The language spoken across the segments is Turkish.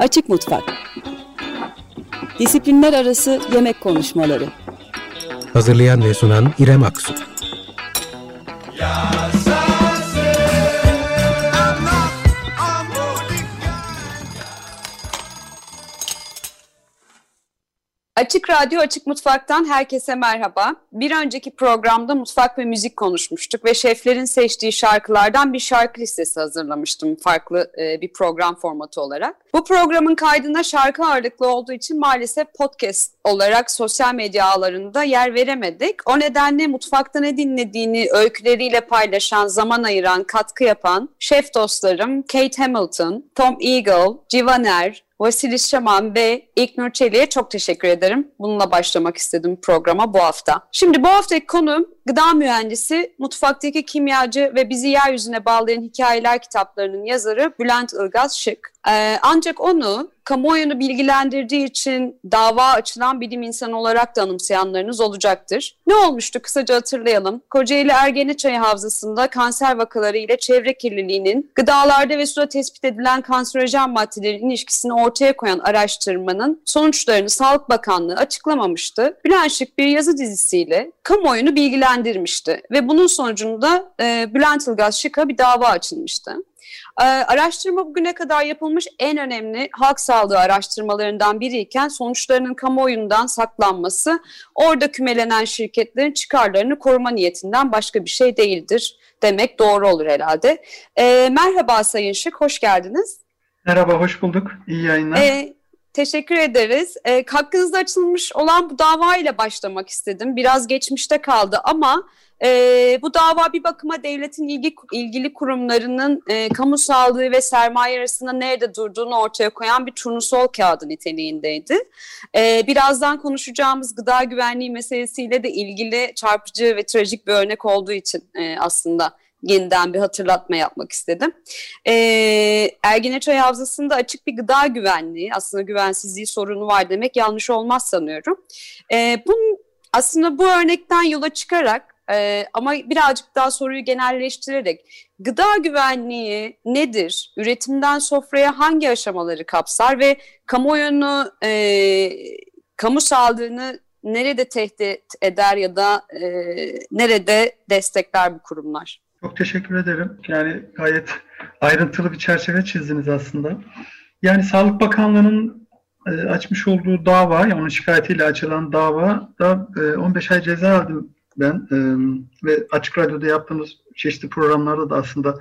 Açık Mutfak. Disiplinler Arası Yemek Konuşmaları. Hazırlayan ve sunan İrem Aksu Radyo Açık Mutfak'tan herkese merhaba. Bir önceki programda mutfak ve müzik konuşmuştuk ve şeflerin seçtiği şarkılardan bir şarkı listesi hazırlamıştım farklı e, bir program formatı olarak. Bu programın kaydına şarkı ağırlıklı olduğu için maalesef podcast olarak sosyal medya ağlarında yer veremedik. O nedenle mutfakta ne dinlediğini öyküleriyle paylaşan, zaman ayıran, katkı yapan şef dostlarım Kate Hamilton, Tom Eagle, Civaner, Vasilis Şaman ve İlknur Çelik'e çok teşekkür ederim. Bununla başlamak istedim programa bu hafta. Şimdi bu haftaki konum gıda mühendisi, mutfaktaki kimyacı ve bizi yeryüzüne bağlayan hikayeler kitaplarının yazarı Bülent Ilgaz Şık. Ee, ancak onu kamuoyunu bilgilendirdiği için dava açılan bilim insanı olarak da anımsayanlarınız olacaktır. Ne olmuştu kısaca hatırlayalım. Kocaeli Ergeneçay Havzası'nda kanser vakaları ile çevre kirliliğinin gıdalarda ve suda tespit edilen kanserojen maddelerin ilişkisini ortaya koyan araştırmanın sonuçlarını Sağlık Bakanlığı açıklamamıştı. Bülent Şık bir yazı dizisiyle kamuoyunu bilgilendirmişti ve bunun sonucunda e, Bülent Ilgaz Şık'a bir dava açılmıştı. Ee, araştırma bugüne kadar yapılmış en önemli halk sağlığı araştırmalarından biriyken sonuçlarının kamuoyundan saklanması orada kümelenen şirketlerin çıkarlarını koruma niyetinden başka bir şey değildir demek doğru olur herhalde. Ee, merhaba Sayın Şık, hoş geldiniz. Merhaba, hoş bulduk. İyi yayınlar. Ee, Teşekkür ederiz. E, hakkınızda açılmış olan bu dava ile başlamak istedim. Biraz geçmişte kaldı ama e, bu dava bir bakıma devletin ilgi, ilgili kurumlarının e, kamu sağlığı ve sermaye arasında nerede durduğunu ortaya koyan bir turnusol kağıdı niteliğindeydi. E, birazdan konuşacağımız gıda güvenliği meselesiyle de ilgili çarpıcı ve trajik bir örnek olduğu için e, aslında yeniden bir hatırlatma yapmak istedim. E, Ergeneçay Havzası'nda açık bir gıda güvenliği, aslında güvensizliği sorunu var demek yanlış olmaz sanıyorum. E, bunun, aslında bu örnekten yola çıkarak ee, ama birazcık daha soruyu genelleştirerek gıda güvenliği nedir? Üretimden sofraya hangi aşamaları kapsar ve kamuoyunu, e, kamu sağlığını nerede tehdit eder ya da e, nerede destekler bu kurumlar? Çok teşekkür ederim. Yani gayet ayrıntılı bir çerçeve çizdiniz aslında. Yani Sağlık Bakanlığı'nın e, açmış olduğu dava, yani onun şikayetiyle açılan dava da e, 15 ay ceza aldım ben e, ve Açık Radyo'da yaptığımız çeşitli programlarda da aslında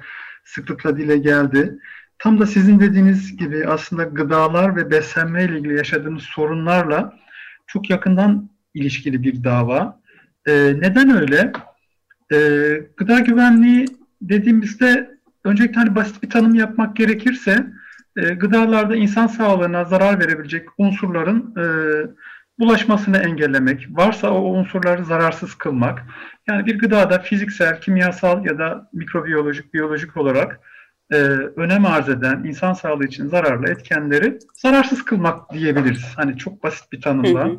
sıklıkla dile geldi. Tam da sizin dediğiniz gibi aslında gıdalar ve beslenme ile ilgili yaşadığımız sorunlarla çok yakından ilişkili bir dava. E, neden öyle? E, gıda güvenliği dediğimizde öncelikle hani basit bir tanım yapmak gerekirse e, gıdalarda insan sağlığına zarar verebilecek unsurların e, bulaşmasını engellemek, varsa o unsurları zararsız kılmak. Yani bir gıdada fiziksel, kimyasal ya da mikrobiyolojik, biyolojik olarak e, önem arz eden insan sağlığı için zararlı etkenleri zararsız kılmak diyebiliriz. Hani çok basit bir tanımla.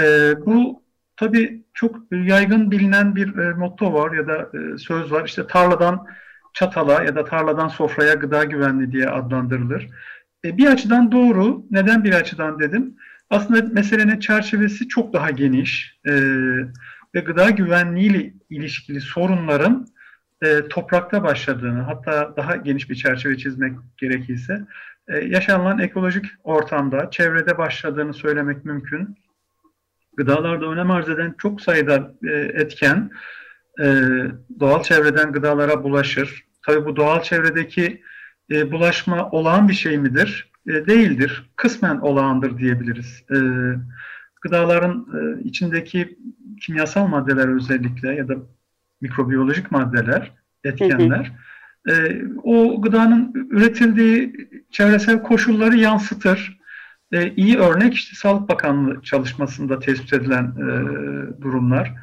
E, bu tabii çok yaygın bilinen bir e, motto var ya da e, söz var. İşte tarladan çatala ya da tarladan sofraya gıda güvenli diye adlandırılır. E, bir açıdan doğru. Neden bir açıdan dedim? Aslında meselenin çerçevesi çok daha geniş e, ve gıda güvenliğiyle ilişkili sorunların e, toprakta başladığını, hatta daha geniş bir çerçeve çizmek gerekirse, e, yaşanılan ekolojik ortamda, çevrede başladığını söylemek mümkün. Gıdalarda önem arz eden çok sayıda e, etken e, doğal çevreden gıdalara bulaşır. Tabii bu doğal çevredeki e, bulaşma olağan bir şey midir? E, değildir. Kısmen olağandır diyebiliriz. E, gıdaların e, içindeki kimyasal maddeler özellikle ya da mikrobiyolojik maddeler, etkenler e, o gıdanın üretildiği çevresel koşulları yansıtır. E, iyi örnek işte Sağlık Bakanlığı çalışmasında tespit edilen e, durumlar.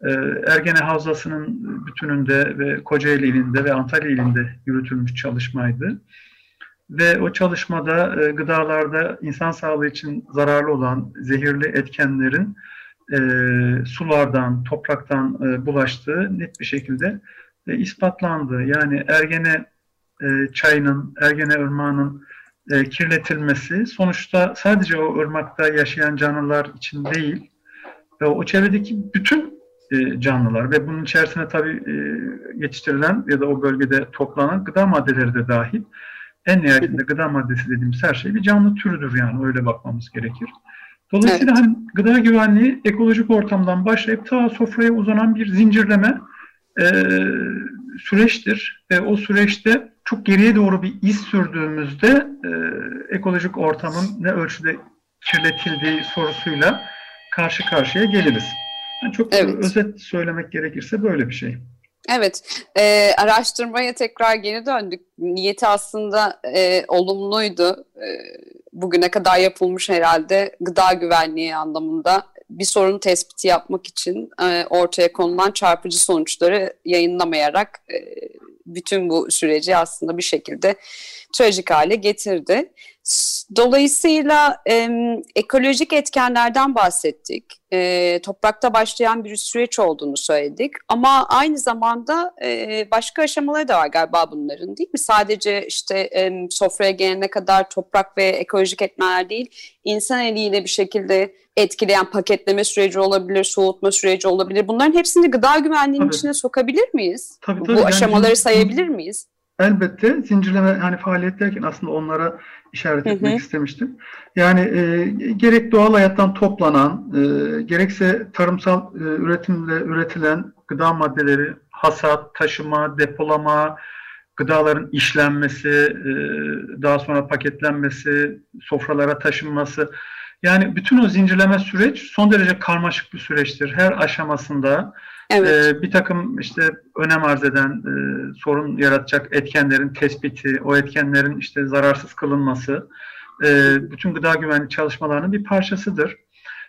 E, Ergene Havzası'nın bütününde ve Kocaeli ilinde ve Antalya ilinde yürütülmüş çalışmaydı. Ve o çalışmada e, gıdalarda insan sağlığı için zararlı olan zehirli etkenlerin e, sulardan, topraktan e, bulaştığı net bir şekilde e, ispatlandı. Yani Ergene e, çayının, Ergene ırmağının e, kirletilmesi sonuçta sadece o ırmakta yaşayan canlılar için değil, ve o çevredeki bütün e, canlılar ve bunun içerisine tabii e, yetiştirilen ya da o bölgede toplanan gıda maddeleri de dahil. En nihayetinde gıda maddesi dediğimiz her şey bir canlı türüdür yani öyle bakmamız gerekir. Dolayısıyla evet. hani gıda güvenliği ekolojik ortamdan başlayıp ta sofraya uzanan bir zincirleme e, süreçtir. Ve o süreçte çok geriye doğru bir iz sürdüğümüzde e, ekolojik ortamın ne ölçüde kirletildiği sorusuyla karşı karşıya geliriz. Yani çok evet. özet söylemek gerekirse böyle bir şey. Evet, e, araştırmaya tekrar geri döndük. Niyeti aslında e, olumluydu. E, bugüne kadar yapılmış herhalde gıda güvenliği anlamında bir sorun tespiti yapmak için e, ortaya konulan çarpıcı sonuçları yayınlamayarak e, bütün bu süreci aslında bir şekilde trajik hale getirdi. Dolayısıyla e, ekolojik etkenlerden bahsettik. E, toprakta başlayan bir süreç olduğunu söyledik. Ama aynı zamanda e, başka aşamaları da var galiba bunların değil mi? Sadece işte e, sofraya gelene kadar toprak ve ekolojik etmenler değil, insan eliyle bir şekilde etkileyen paketleme süreci olabilir, soğutma süreci olabilir. Bunların hepsini gıda güvenliğinin tabii. içine sokabilir miyiz? Tabii, tabii. Bu yani aşamaları sayabilir miyiz? Elbette zincirleme hani faaliyet derken aslında onlara işaret etmek hı hı. istemiştim. Yani e, gerek doğal hayattan toplanan, e, gerekse tarımsal e, üretimle üretilen gıda maddeleri, hasat, taşıma, depolama, gıdaların işlenmesi, e, daha sonra paketlenmesi, sofralara taşınması. Yani bütün o zincirleme süreç son derece karmaşık bir süreçtir. Her aşamasında Evet. E, bir takım işte önem arz eden e, sorun yaratacak etkenlerin tespiti, o etkenlerin işte zararsız kılınması, e, bütün gıda güvenlik çalışmalarının bir parçasıdır.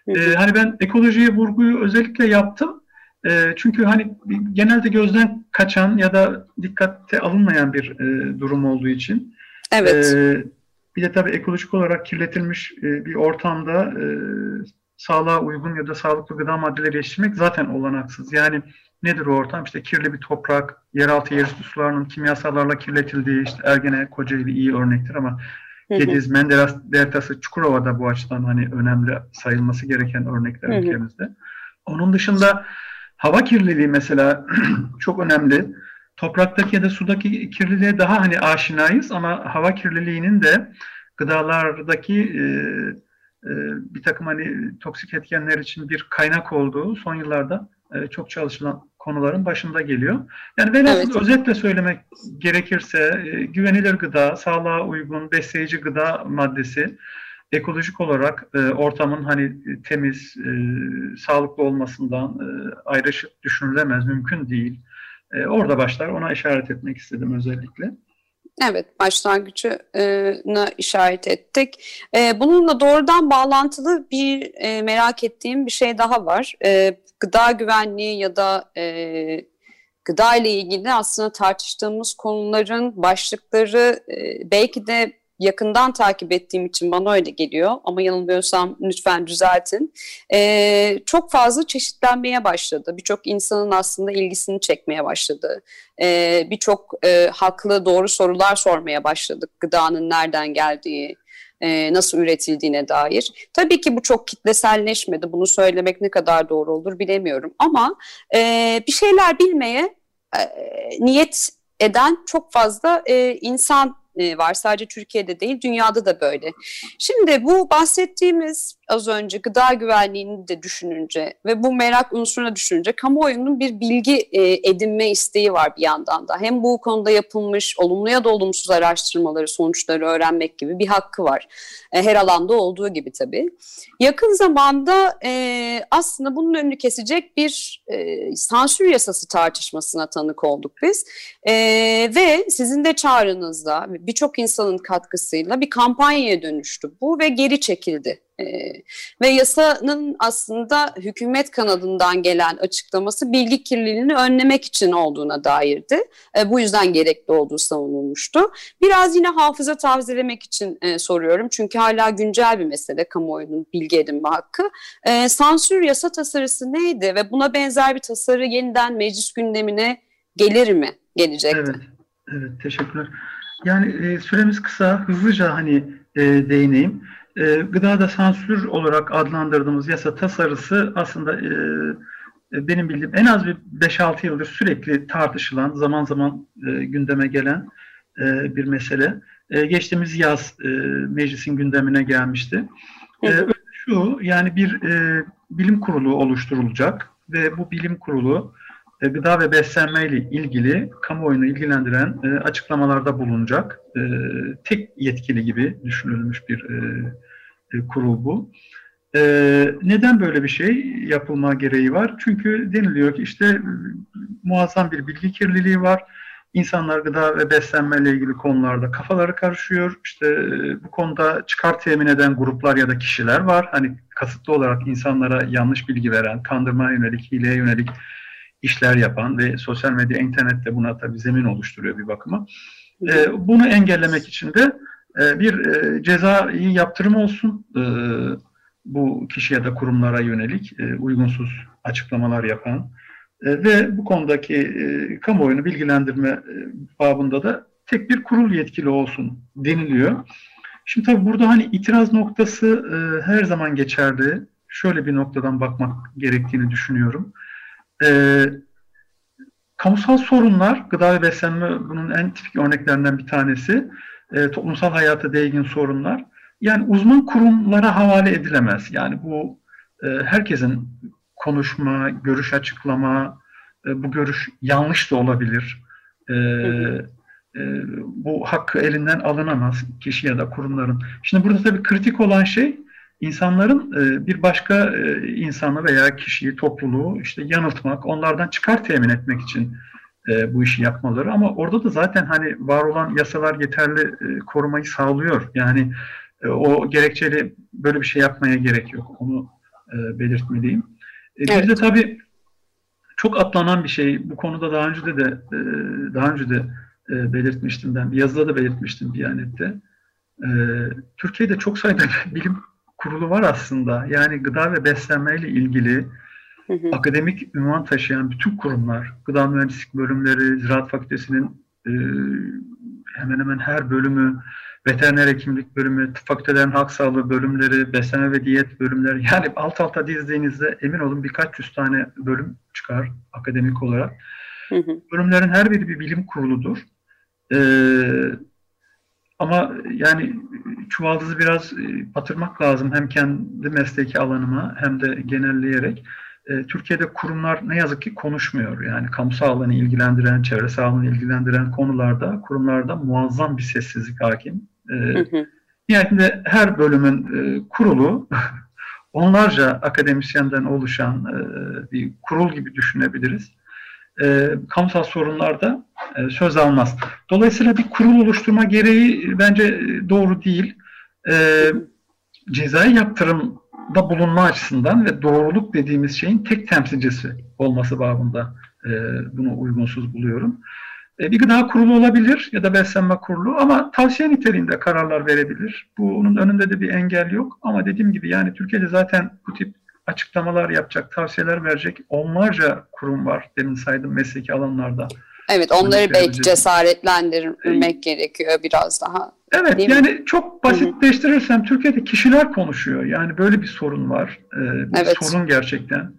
E, hani ben ekolojiye vurguyu özellikle yaptım. E, çünkü hani genelde gözden kaçan ya da dikkate alınmayan bir e, durum olduğu için. Evet. E, bir de tabii ekolojik olarak kirletilmiş e, bir ortamda e, sağlığa uygun ya da sağlıklı gıda maddeleri yetiştirmek zaten olanaksız. Yani nedir o ortam? İşte kirli bir toprak, yeraltı yerüstü sularının kimyasallarla kirletildiği, işte Ergene, Kocaeli iyi örnektir ama Gediz, Menderes Deltası, Çukurova da bu açıdan hani önemli sayılması gereken örnekler hı ülkemizde. Onun dışında hava kirliliği mesela çok önemli. Topraktaki ya da sudaki kirliliğe daha hani aşinayız ama hava kirliliğinin de gıdalardaki e, bir takım hani toksik etkenler için bir kaynak olduğu son yıllarda e, çok çalışılan konuların başında geliyor. Yani velhasıl evet. özetle söylemek gerekirse e, güvenilir gıda, sağlığa uygun, besleyici gıda maddesi ekolojik olarak ortamın hani temiz, sağlıklı olmasından ayrışık düşünülemez, mümkün değil. orada başlar. Ona işaret etmek istedim özellikle. Evet, başlangıcına işaret ettik. E, bununla doğrudan bağlantılı bir e, merak ettiğim bir şey daha var. E, gıda güvenliği ya da gıda ile ilgili aslında tartıştığımız konuların başlıkları belki de yakından takip ettiğim için bana öyle geliyor ama yanılmıyorsam lütfen düzeltin. Ee, çok fazla çeşitlenmeye başladı. Birçok insanın aslında ilgisini çekmeye başladı. Ee, Birçok e, haklı doğru sorular sormaya başladık. Gıdanın nereden geldiği, e, nasıl üretildiğine dair. Tabii ki bu çok kitleselleşmedi. Bunu söylemek ne kadar doğru olur bilemiyorum. Ama e, bir şeyler bilmeye e, niyet eden çok fazla e, insan e, var. Sadece Türkiye'de değil, dünyada da böyle. Şimdi bu bahsettiğimiz az önce gıda güvenliğini de düşününce ve bu merak unsuruna düşününce kamuoyunun bir bilgi e, edinme isteği var bir yandan da. Hem bu konuda yapılmış olumlu ya da olumsuz araştırmaları, sonuçları öğrenmek gibi bir hakkı var. E, her alanda olduğu gibi tabii. Yakın zamanda aslında bunun önünü kesecek bir sansür yasası tartışmasına tanık olduk biz. Ve sizin de çağrınızda birçok insanın katkısıyla bir kampanyaya dönüştü bu ve geri çekildi e, ve yasanın aslında hükümet kanadından gelen açıklaması bilgi kirliliğini önlemek için olduğuna dairdi. E, bu yüzden gerekli olduğu savunulmuştu. Biraz yine hafıza tavzelemek için e, soruyorum. Çünkü hala güncel bir mesele kamuoyunun bilgi edinme hakkı. E, sansür yasa tasarısı neydi ve buna benzer bir tasarı yeniden meclis gündemine gelir mi? Gelecekti. Evet, evet teşekkürler. Yani e, süremiz kısa, hızlıca hani e, değineyim. E, gıdada sansür olarak adlandırdığımız yasa tasarısı aslında e, e benim bildiğim en az bir 5-6 yıldır sürekli tartışılan, zaman zaman e, gündeme gelen e, bir mesele. E, geçtiğimiz yaz e, meclisin gündemine gelmişti. E, şu, yani bir e, bilim kurulu oluşturulacak ve bu bilim kurulu e, gıda ve beslenme ile ilgili kamuoyunu ilgilendiren e, açıklamalarda bulunacak. E, tek yetkili gibi düşünülmüş bir kurul bu. neden böyle bir şey yapılma gereği var? Çünkü deniliyor ki işte muazzam bir bilgi kirliliği var. İnsanlar gıda ve beslenme ile ilgili konularda kafaları karışıyor. İşte bu konuda çıkar temin eden gruplar ya da kişiler var. Hani kasıtlı olarak insanlara yanlış bilgi veren, kandırmaya yönelik, hileye yönelik işler yapan ve sosyal medya, internette buna tabii zemin oluşturuyor bir bakıma. E, bunu engellemek için de e, bir e, cezai yaptırım olsun e, bu kişi ya da kurumlara yönelik e, uygunsuz açıklamalar yapan e, ve bu konudaki e, kamuoyunu bilgilendirme e, babında da tek bir kurul yetkili olsun deniliyor. Şimdi tabii burada hani itiraz noktası e, her zaman geçerli. Şöyle bir noktadan bakmak gerektiğini düşünüyorum. E, kamusal sorunlar, gıda ve beslenme bunun en tipik örneklerinden bir tanesi. E, toplumsal hayata değgin sorunlar. Yani uzman kurumlara havale edilemez. Yani bu e, herkesin konuşma, görüş açıklama, e, bu görüş yanlış da olabilir. E, e, bu hakkı elinden alınamaz kişi ya da kurumların. Şimdi burada tabii kritik olan şey insanların e, bir başka e, insanı veya kişiyi, topluluğu işte yanıltmak, onlardan çıkar temin etmek için e, bu işi yapmaları. Ama orada da zaten hani var olan yasalar yeterli korumayı sağlıyor. Yani o gerekçeli böyle bir şey yapmaya gerek yok. Onu belirtmeliyim. Evet. Bir de tabii çok atlanan bir şey. Bu konuda daha önce de, de daha önce de belirtmiştim ben. Bir yazıda da belirtmiştim Diyanet'te. Türkiye'de çok sayıda bilim kurulu var aslında. Yani gıda ve beslenme ile ilgili hı hı. akademik ünvan taşıyan bütün kurumlar, gıda mühendislik bölümleri, Ziraat Fakültesi'nin e, hemen hemen her bölümü, veteriner hekimlik bölümü, tıp fakültelerin halk sağlığı bölümleri, beslenme ve diyet bölümleri. Yani alt alta dizdiğinizde emin olun birkaç yüz tane bölüm çıkar akademik olarak. Hı hı. Bölümlerin her biri bir bilim kuruludur. Ee, ama yani çuvaldızı biraz e, batırmak lazım hem kendi mesleki alanıma hem de genelleyerek. E, Türkiye'de kurumlar ne yazık ki konuşmuyor. Yani kamu sağlığını ilgilendiren, çevre sağlığını ilgilendiren konularda kurumlarda muazzam bir sessizlik hakim. E, nihayetinde her bölümün kurulu onlarca akademisyenden oluşan bir kurul gibi düşünebiliriz e, kamusal sorunlarda e, söz almaz. Dolayısıyla bir kurul oluşturma gereği bence doğru değil. E, cezai yaptırımda bulunma açısından ve doğruluk dediğimiz şeyin tek temsilcisi olması babında e, bunu uygunsuz buluyorum. E, bir gıda kurulu olabilir ya da beslenme kurulu ama tavsiye niteliğinde kararlar verebilir. Bunun önünde de bir engel yok ama dediğim gibi yani Türkiye'de zaten bu tip açıklamalar yapacak, tavsiyeler verecek onlarca kurum var demin saydım mesleki alanlarda. Evet onları belki cesaretlendirmek ee, gerekiyor biraz daha. Evet yani mi? çok basitleştirirsem Hı-hı. Türkiye'de kişiler konuşuyor. Yani böyle bir sorun var. Ee, bir evet. sorun gerçekten.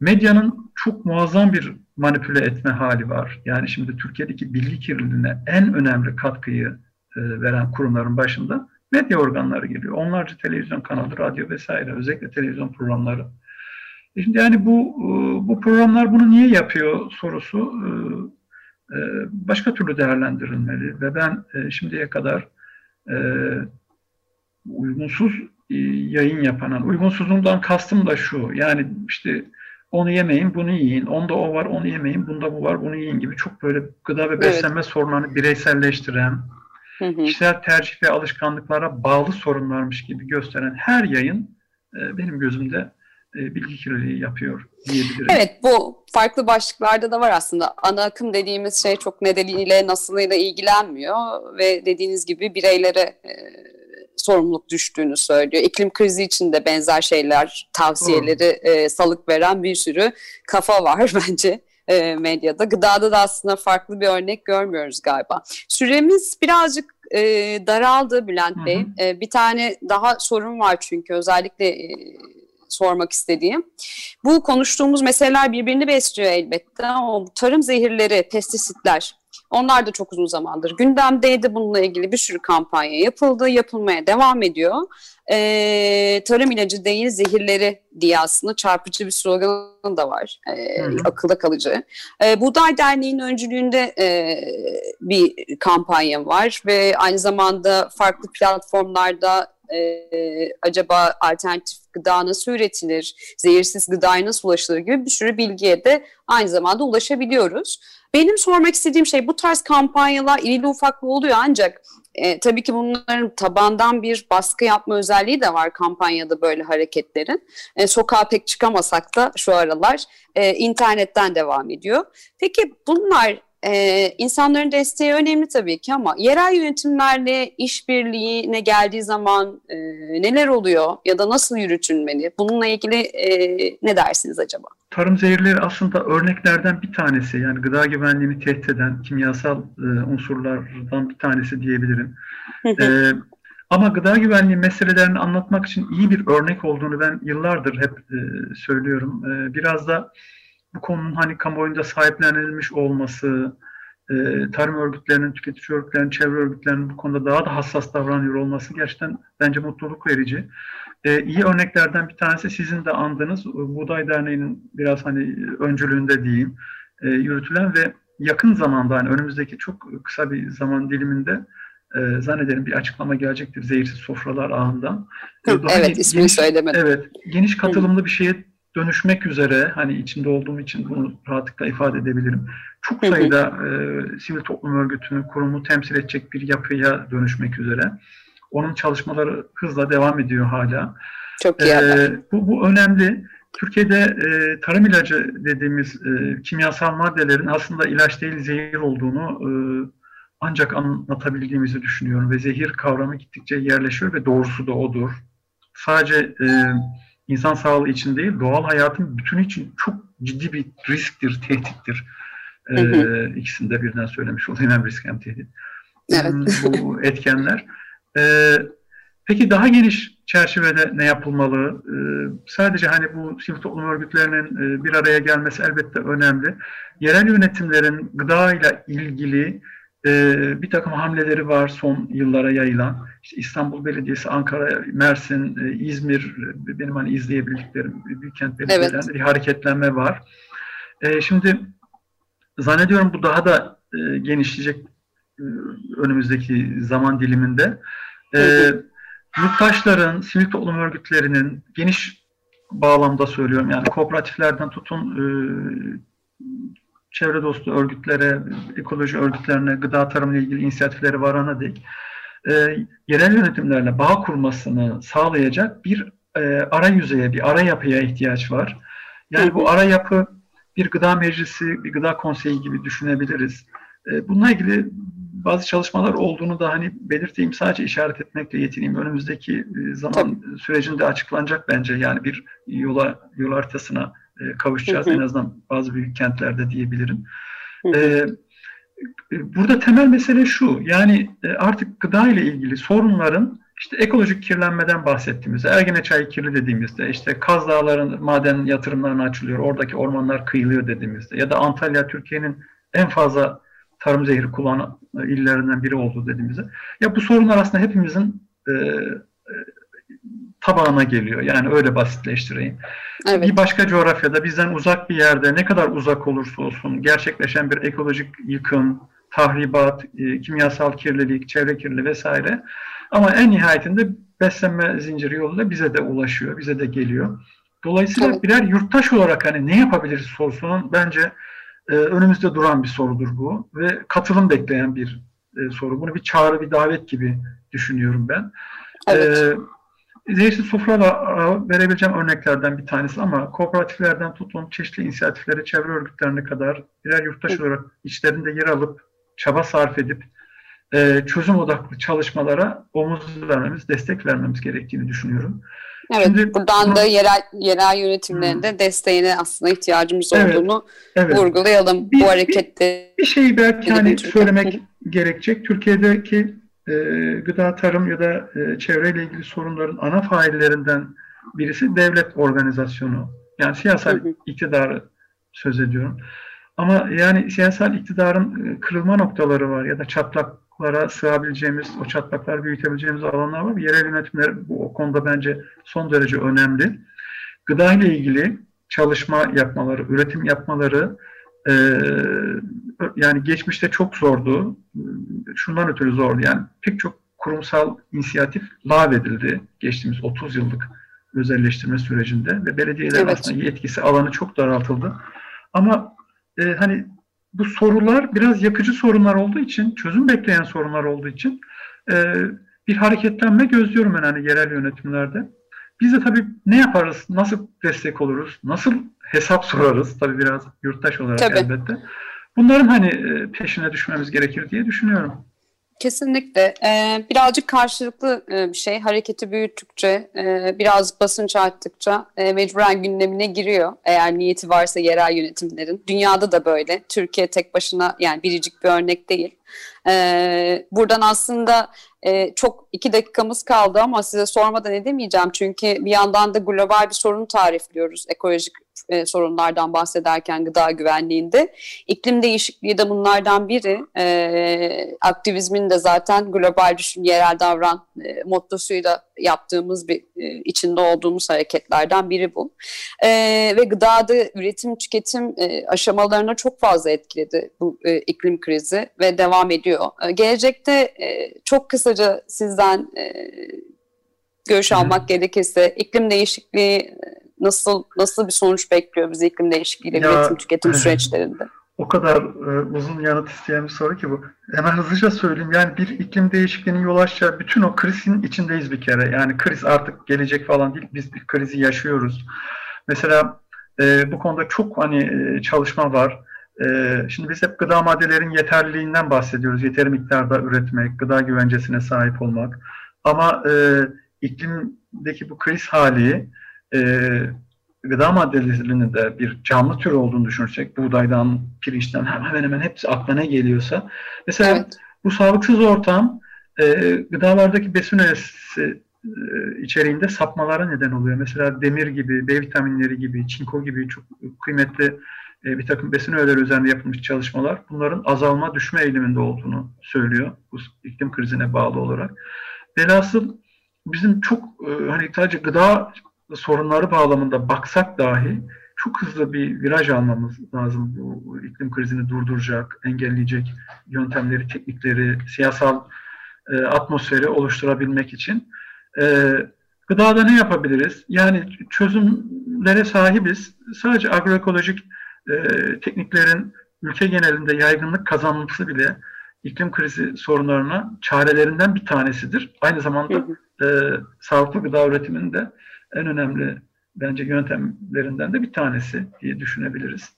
Medyanın çok muazzam bir manipüle etme hali var. Yani şimdi Türkiye'deki bilgi kirliliğine en önemli katkıyı e, veren kurumların başında medya organları geliyor. Onlarca televizyon kanalı, radyo vesaire, özellikle televizyon programları. E şimdi yani bu e, bu programlar bunu niye yapıyor sorusu e, başka türlü değerlendirilmeli ve ben şimdiye kadar uygunsuz yayın yapan, uygunsuzluğundan kastım da şu, yani işte onu yemeyin, bunu yiyin, onda o var, onu yemeyin, bunda bu var, bunu yiyin gibi çok böyle gıda ve beslenme evet. sorunlarını bireyselleştiren, hı kişisel tercih ve alışkanlıklara bağlı sorunlarmış gibi gösteren her yayın e, benim gözümde e, bilgi kirliliği yapıyor diyebilirim. Evet bu farklı başlıklarda da var aslında. Ana akım dediğimiz şey çok nedeniyle nasılıyla ilgilenmiyor ve dediğiniz gibi bireylere e, sorumluluk düştüğünü söylüyor. İklim krizi için de benzer şeyler, tavsiyeleri e, salık veren bir sürü kafa var bence e, medyada. Gıdada da aslında farklı bir örnek görmüyoruz galiba. Süremiz birazcık e, daraldı Bülent Bey. Hı hı. E, bir tane daha sorun var çünkü özellikle e, sormak istediğim. Bu konuştuğumuz meseleler birbirini besliyor elbette ama tarım zehirleri, pestisitler onlar da çok uzun zamandır gündemdeydi. Bununla ilgili bir sürü kampanya yapıldı, yapılmaya devam ediyor. Ee, tarım ilacı değil zehirleri diye aslında çarpıcı bir sloganı da var. Ee, akılda kalıcı. Ee, Buğday Derneği'nin öncülüğünde e, bir kampanya var ve aynı zamanda farklı platformlarda e, acaba alternatif gıda nasıl üretilir, zehirsiz gıdaya nasıl ulaşılır gibi bir sürü bilgiye de aynı zamanda ulaşabiliyoruz. Benim sormak istediğim şey bu tarz kampanyalar irili ufaklı oluyor ancak e, tabii ki bunların tabandan bir baskı yapma özelliği de var kampanyada böyle hareketlerin. E, sokağa pek çıkamasak da şu aralar e, internetten devam ediyor. Peki bunlar ee, insanların desteği önemli tabii ki ama yerel yönetimlerle işbirliğine geldiği zaman e, neler oluyor ya da nasıl yürütülmeli? Bununla ilgili e, ne dersiniz acaba? Tarım zehirleri aslında örneklerden bir tanesi. Yani gıda güvenliğini tehdit eden kimyasal e, unsurlardan bir tanesi diyebilirim. e, ama gıda güvenliği meselelerini anlatmak için iyi bir örnek olduğunu ben yıllardır hep e, söylüyorum. E, biraz da bu konunun hani kamuoyunda sahiplenilmiş olması, e, tarım örgütlerinin, tüketici örgütlerinin, çevre örgütlerinin bu konuda daha da hassas davranıyor olması gerçekten bence mutluluk verici. E, iyi örneklerden bir tanesi sizin de andığınız Buğday Derneği'nin biraz hani öncülüğünde diyeyim e, yürütülen ve yakın zamanda hani önümüzdeki çok kısa bir zaman diliminde e, zannederim bir açıklama gelecektir zehirsiz sofralar ağından. E, evet hani ismini geniş, söylemedim. Evet geniş katılımlı bir şeye dönüşmek üzere hani içinde olduğum için bunu rahatlıkla ifade edebilirim. Çok sayıda e, sivil toplum örgütünün kurumu temsil edecek bir yapıya dönüşmek üzere. Onun çalışmaları hızla devam ediyor hala. Çok iyi. E, bu, bu önemli. Türkiye'de e, tarım ilacı dediğimiz e, kimyasal maddelerin aslında ilaç değil zehir olduğunu e, ancak anlatabildiğimizi düşünüyorum ve zehir kavramı gittikçe yerleşiyor ve doğrusu da odur. Sadece e, insan sağlığı için değil, doğal hayatın bütünü için çok ciddi bir risktir, tehdittir. Ee, hı hı. İkisini de birden söylemiş olayım hem risk hem tehdit. Evet. Bu etkenler. Ee, peki daha geniş çerçevede ne yapılmalı? Ee, sadece hani bu sivil toplum örgütlerinin e, bir araya gelmesi elbette önemli. Yerel yönetimlerin gıda ile ilgili e, bir takım hamleleri var son yıllara yayılan. İşte İstanbul Belediyesi, Ankara, Mersin, e, İzmir, e, benim hani izleyebildiklerim büyük kent belediyelerinde evet. bir hareketlenme var. E, şimdi zannediyorum bu daha da e, genişleyecek e, önümüzdeki zaman diliminde. E, yurttaşların, sivil toplum örgütlerinin geniş bağlamda söylüyorum yani kooperatiflerden tutun e, çevre dostu örgütlere, ekoloji örgütlerine, gıda tarımıyla ilgili inisiyatifleri varana dek e, yerel yönetimlerle bağ kurmasını sağlayacak bir e, ara yüzeye, bir ara yapıya ihtiyaç var. Yani bu ara yapı bir gıda meclisi, bir gıda konseyi gibi düşünebiliriz. E, bununla ilgili bazı çalışmalar olduğunu da hani belirteyim sadece işaret etmekle yetineyim. Önümüzdeki e, zaman Tabii. sürecinde açıklanacak bence yani bir yola yol haritasına e, kavuşacağız. Hı hı. En azından bazı büyük kentlerde diyebilirim. Hı hı. E, burada temel mesele şu. Yani e, artık gıda ile ilgili sorunların işte ekolojik kirlenmeden bahsettiğimizde, Ergene çayı kirli dediğimizde, işte Kaz Dağları'nın maden yatırımlarına açılıyor, oradaki ormanlar kıyılıyor dediğimizde ya da Antalya Türkiye'nin en fazla tarım zehri kullanan illerinden biri oldu dediğimizde. Ya bu sorunlar aslında hepimizin e, tabağına geliyor. Yani öyle basitleştireyim. Evet. Bir başka coğrafyada bizden uzak bir yerde ne kadar uzak olursa olsun gerçekleşen bir ekolojik yıkım, tahribat, e, kimyasal kirlilik, çevre kirliliği vesaire ama en nihayetinde beslenme zinciri yoluyla bize de ulaşıyor, bize de geliyor. Dolayısıyla evet. birer yurttaş olarak hani ne yapabiliriz sorusunun bence e, önümüzde duran bir sorudur bu ve katılım bekleyen bir e, soru. Bunu bir çağrı, bir davet gibi düşünüyorum ben. Evet. E, Zehirsiz sofrada verebileceğim örneklerden bir tanesi ama kooperatiflerden tutun çeşitli inisiyatiflere, çevre örgütlerine kadar birer yurttaş olarak içlerinde yer alıp çaba sarf edip e, çözüm odaklı çalışmalara omuz vermemiz, destek vermemiz gerektiğini düşünüyorum. Evet, Şimdi, buradan bunu, da yerel yerel yönetimlerinde hmm. desteğine aslında ihtiyacımız evet, olduğunu evet. vurgulayalım bir, bu harekette. Bir, bir şeyi belki hani söylemek gerekecek. Türkiye'deki e, gıda, tarım ya da e, çevreyle ilgili sorunların ana faillerinden birisi devlet organizasyonu. Yani siyasal iktidarı söz ediyorum. Ama yani siyasal iktidarın e, kırılma noktaları var ya da çatlaklara sığabileceğimiz, o çatlakları büyütebileceğimiz alanlar var. Yerel yönetimler bu o konuda bence son derece önemli. Gıda ile ilgili çalışma yapmaları, üretim yapmaları e, yani geçmişte çok zordu. Şundan ötürü zordu. Yani pek çok kurumsal inisiyatif lağvedildi geçtiğimiz 30 yıllık özelleştirme sürecinde ve belediyeler evet. aslında yetkisi alanı çok daraltıldı. Ama e, hani bu sorular biraz yakıcı sorunlar olduğu için, çözüm bekleyen sorunlar olduğu için e, bir hareketlenme gözlüyorum ben hani yerel yönetimlerde. Biz de tabii ne yaparız, nasıl destek oluruz, nasıl hesap sorarız tabii biraz yurttaş olarak tabii. elbette. Bunların hani e, peşine düşmemiz gerekir diye düşünüyorum. Kesinlikle. Ee, birazcık karşılıklı e, bir şey. Hareketi büyüttükçe, e, biraz basınç arttıkça e, mecburen gündemine giriyor. Eğer niyeti varsa yerel yönetimlerin. Dünyada da böyle. Türkiye tek başına yani biricik bir örnek değil. Ee, buradan aslında e, çok iki dakikamız kaldı ama size sormadan edemeyeceğim. Çünkü bir yandan da global bir sorunu tarifliyoruz. Ekolojik e, sorunlardan bahsederken gıda güvenliğinde. İklim değişikliği de bunlardan biri. E, aktivizmin de zaten global düşün, yerel davran e, mottosuyla yaptığımız bir e, içinde olduğumuz hareketlerden biri bu. E, ve gıdada üretim tüketim e, aşamalarına çok fazla etkiledi bu e, iklim krizi ve devam ediyor. E, gelecekte e, çok kısaca sizden e, görüş almak gerekirse iklim değişikliği nasıl nasıl bir sonuç bekliyor bizi iklim değişikliğiyle ya, üretim tüketim süreçlerinde? O kadar e, uzun yanıt isteyen bir soru ki bu. Hemen hızlıca söyleyeyim. Yani bir iklim değişikliğinin yol açacağı bütün o krizin içindeyiz bir kere. Yani kriz artık gelecek falan değil. Biz bir krizi yaşıyoruz. Mesela e, bu konuda çok hani e, çalışma var. E, şimdi biz hep gıda maddelerin yeterliliğinden bahsediyoruz. Yeteri miktarda üretmek, gıda güvencesine sahip olmak. Ama e, iklimdeki bu kriz hali e, gıda maddelerinin de bir canlı tür olduğunu düşünürsek, buğdaydan, pirinçten hemen hemen hepsi aklına geliyorsa, mesela evet. bu sağlıksız ortam e, gıdalardaki besin öğesi e, içeriğinde sapmalara neden oluyor. Mesela demir gibi, B vitaminleri gibi, çinko gibi çok kıymetli e, bir takım besin öğeleri üzerinde yapılmış çalışmalar bunların azalma, düşme eğiliminde olduğunu söylüyor bu iklim krizine bağlı olarak. Velhasıl bizim çok e, hani sadece gıda sorunları bağlamında baksak dahi çok hızlı bir viraj almamız lazım. Bu iklim krizini durduracak, engelleyecek yöntemleri, teknikleri, siyasal e, atmosferi oluşturabilmek için. E, gıdada ne yapabiliriz? Yani çözümlere sahibiz. Sadece agroekolojik e, tekniklerin ülke genelinde yaygınlık kazanması bile iklim krizi sorunlarına çarelerinden bir tanesidir. Aynı zamanda e, sağlıklı gıda üretiminin de en önemli bence yöntemlerinden de bir tanesi diye düşünebiliriz.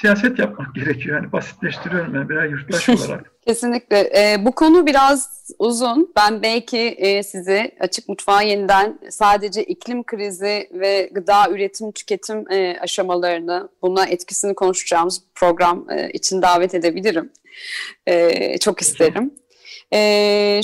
Siyaset yapmak gerekiyor. Yani basitleştiriyorum ben birer yurttaş olarak. Kesinlikle. E, bu konu biraz uzun. Ben belki e, sizi açık mutfağa yeniden sadece iklim krizi ve gıda üretim tüketim e, aşamalarını buna etkisini konuşacağımız program e, için davet edebilirim. E, çok isterim. E,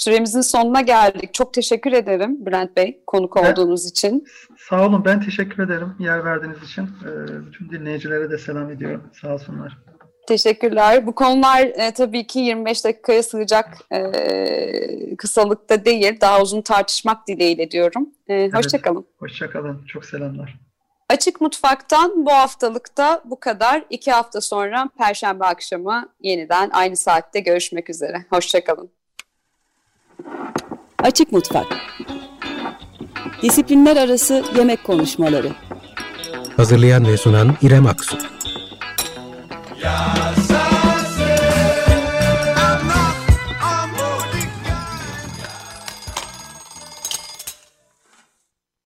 süremizin sonuna geldik. Çok teşekkür ederim Bülent Bey konuk ben, olduğunuz için. Sağ olun ben teşekkür ederim yer verdiğiniz için. E, bütün dinleyicilere de selam ediyorum. Sağ olsunlar. Teşekkürler. Bu konular e, tabii ki 25 dakikaya sığacak e, kısalıkta değil. Daha uzun tartışmak dileğiyle diyorum. E, evet, hoşçakalın. Hoşçakalın. Çok selamlar. Açık Mutfak'tan bu haftalıkta bu kadar. İki hafta sonra Perşembe akşamı yeniden aynı saatte görüşmek üzere. Hoşçakalın. Açık Mutfak Disiplinler Arası Yemek Konuşmaları Hazırlayan ve sunan İrem Aksu Yes.